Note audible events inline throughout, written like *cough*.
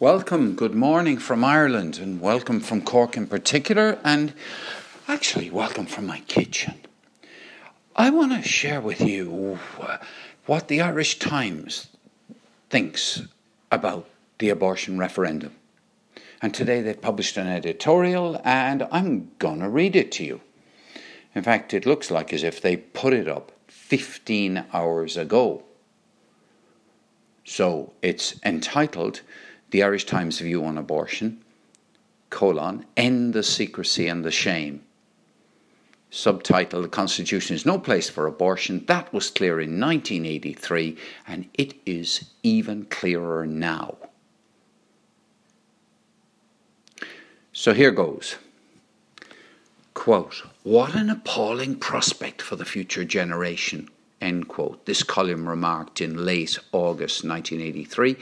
Welcome, good morning from Ireland, and welcome from Cork in particular, and actually, welcome from my kitchen. I want to share with you uh, what the Irish Times thinks about the abortion referendum. And today they've published an editorial, and I'm going to read it to you. In fact, it looks like as if they put it up 15 hours ago. So it's entitled The Irish Times View on Abortion, colon, End the Secrecy and the Shame. Subtitle The Constitution is no place for abortion. That was clear in 1983, and it is even clearer now. So here goes. Quote, What an appalling prospect for the future generation. End quote. This column remarked in late August 1983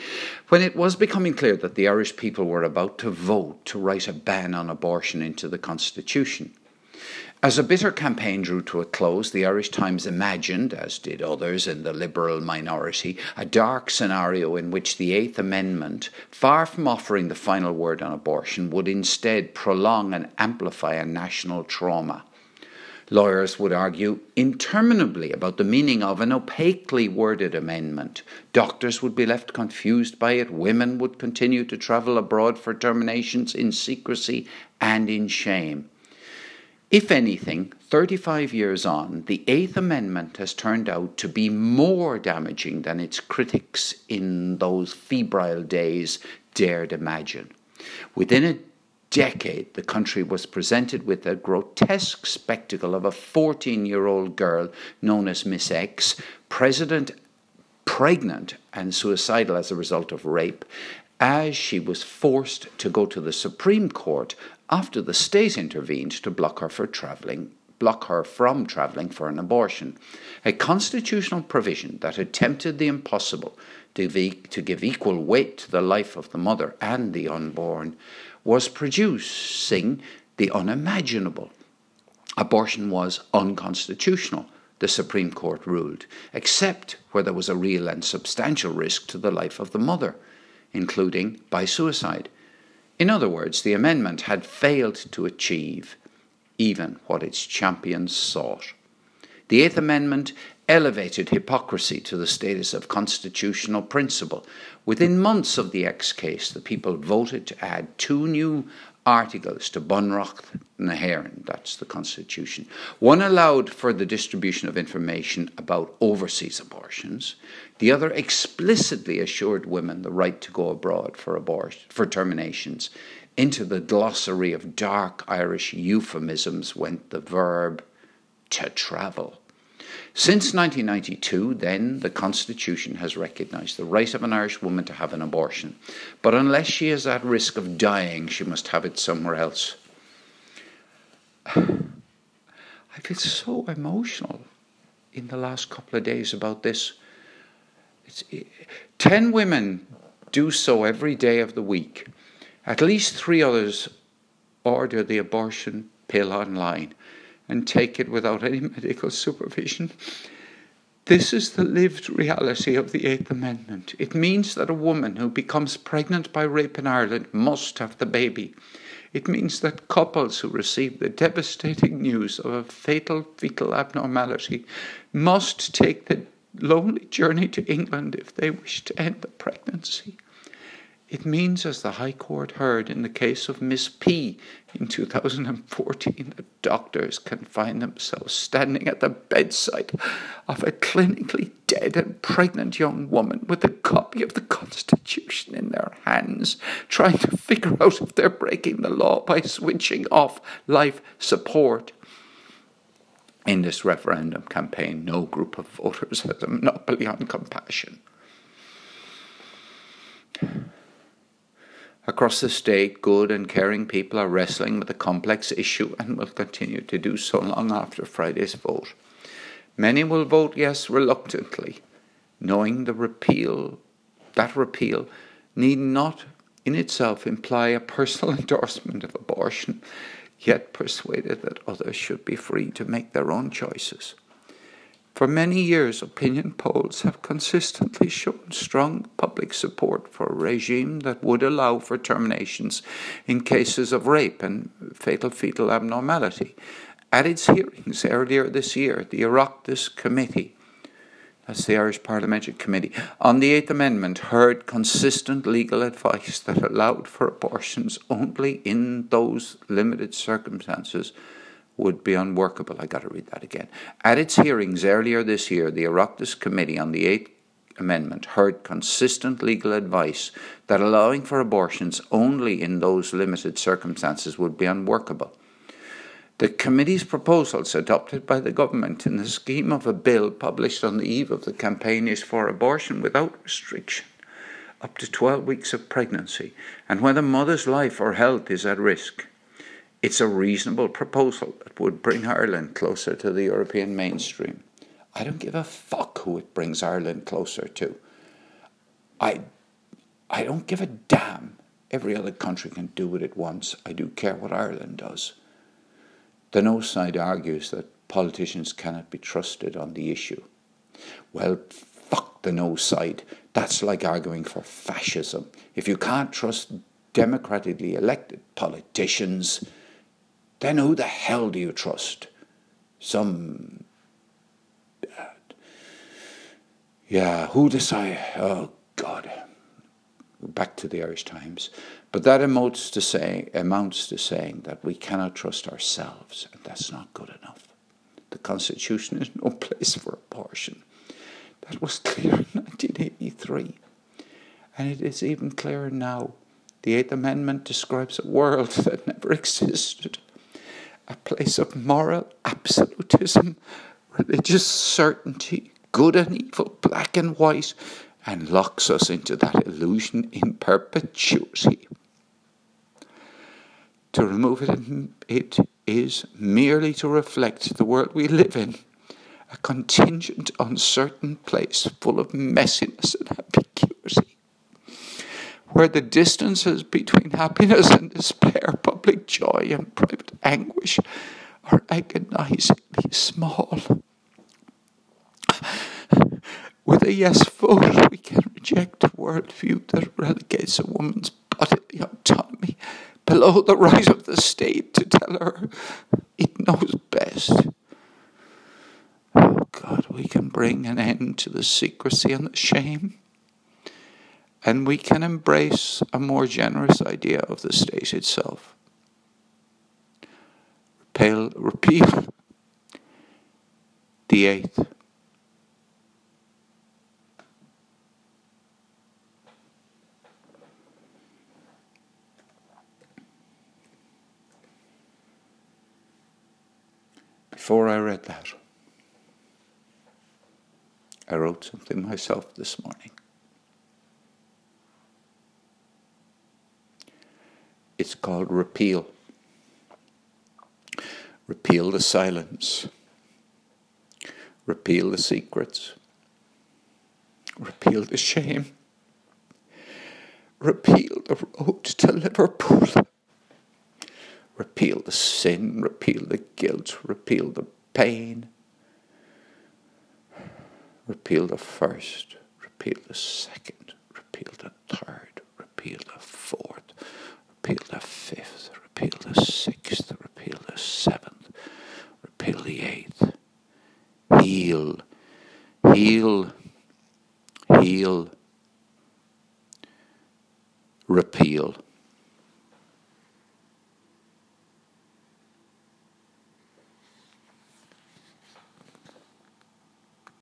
when it was becoming clear that the Irish people were about to vote to write a ban on abortion into the Constitution. As a bitter campaign drew to a close, the Irish Times imagined, as did others in the liberal minority, a dark scenario in which the Eighth Amendment, far from offering the final word on abortion, would instead prolong and amplify a national trauma. Lawyers would argue interminably about the meaning of an opaquely worded amendment. Doctors would be left confused by it. Women would continue to travel abroad for terminations in secrecy and in shame. If anything, 35 years on, the Eighth Amendment has turned out to be more damaging than its critics in those febrile days dared imagine. Within a decade, the country was presented with a grotesque spectacle of a 14 year old girl known as Miss X, president, pregnant and suicidal as a result of rape, as she was forced to go to the Supreme Court after the state intervened to block her for travelling block her from travelling for an abortion, a constitutional provision that attempted the impossible to, to give equal weight to the life of the mother and the unborn, was producing the unimaginable. Abortion was unconstitutional, the Supreme Court ruled, except where there was a real and substantial risk to the life of the mother, including by suicide. In other words, the amendment had failed to achieve even what its champions sought. The Eighth Amendment elevated hypocrisy to the status of constitutional principle. Within months of the X case, the people voted to add two new articles to Bunreacht na hÉireann, that's the Constitution. One allowed for the distribution of information about overseas abortions. The other explicitly assured women the right to go abroad for abortion, for terminations. Into the glossary of dark Irish euphemisms went the verb to travel. Since 1992, then, the Constitution has recognised the right of an Irish woman to have an abortion. But unless she is at risk of dying, she must have it somewhere else. *sighs* I feel so emotional in the last couple of days about this. It's, ten women do so every day of the week. At least three others order the abortion pill online and take it without any *laughs* medical supervision. This is the lived reality of the Eighth Amendment. It means that a woman who becomes pregnant by rape in Ireland must have the baby. It means that couples who receive the devastating news of a fatal fetal abnormality must take the lonely journey to England if they wish to end the pregnancy. It means, as the High Court heard in the case of Miss P in 2014, that doctors can find themselves standing at the bedside of a clinically dead and pregnant young woman with a copy of the Constitution in their hands, trying to figure out if they're breaking the law by switching off life support. In this referendum campaign, no group of voters has a monopoly on compassion. Across the state, good and caring people are wrestling with a complex issue and will continue to do so long after Friday's vote. Many will vote yes reluctantly, knowing the repeal that repeal need not in itself imply a personal *laughs* endorsement of abortion, yet persuaded that others should be free to make their own choices. For many years, opinion polls have consistently shown strong public support for a regime that would allow for terminations in cases of rape and fatal fetal abnormality. At its hearings earlier this year, the Oireachtas Committee that's the Irish Parliamentary Committee, on the Eighth Amendment heard consistent legal advice that allowed for abortions only in those limited circumstances would be unworkable. I got to read that again. At its hearings earlier this year, the Oireachtas Committee on the Eighth Amendment heard consistent legal advice that allowing for abortions only in those limited circumstances would be unworkable. The committee's proposals adopted by the government in the scheme of a bill published on the eve of the campaign is for abortion without restriction up to 12 weeks of pregnancy and when a mother's life or health is at risk. It's a reasonable proposal that would bring Ireland closer to the European mainstream. I don't give a fuck who it brings Ireland closer to. I, I don't give a damn. Every other country can do what it wants. I do care what Ireland does. The no side argues that politicians cannot be trusted on the issue. Well, fuck the no side. That's like arguing for fascism. If you can't trust democratically elected politicians, then who the hell do you trust? Some. Uh, yeah, who decide? Oh, God. Back to the Irish Times. But that amounts to, say, amounts to saying that we cannot trust ourselves, and that's not good enough. The Constitution is no *laughs* place for abortion. That was clear in 1983. And it is even clearer now. The Eighth Amendment describes a world *laughs* that never existed a place of moral absolutism, religious certainty, good and evil, black and white, and locks us into that illusion in perpetuity. To remove it, it is merely to reflect the world we live in, a contingent, uncertain place full of messiness and ambiguity, where the distances between happiness and despair, public joy and private anguish are agonizingly small. With a yes vote, we can reject a worldview that relegates a woman's bodily autonomy below the right of the state to tell her it knows best. Oh God, we can bring an end to the secrecy and the shame. And we can embrace a more generous idea of the state itself. Repeal, repeal the eighth Before I read that, I wrote something myself this morning. It's called Repeal. Repeal the silence. Repeal the secrets. Repeal the shame. Repeal the road to Liverpool. Repeal the sin, repeal the guilt, repeal the pain. Repeal the first, repeal the second, repeal the third, repeal the fourth, repeal the fifth, repeal the sixth, repeal the seventh, eighth. Heal, heal, heal, repeal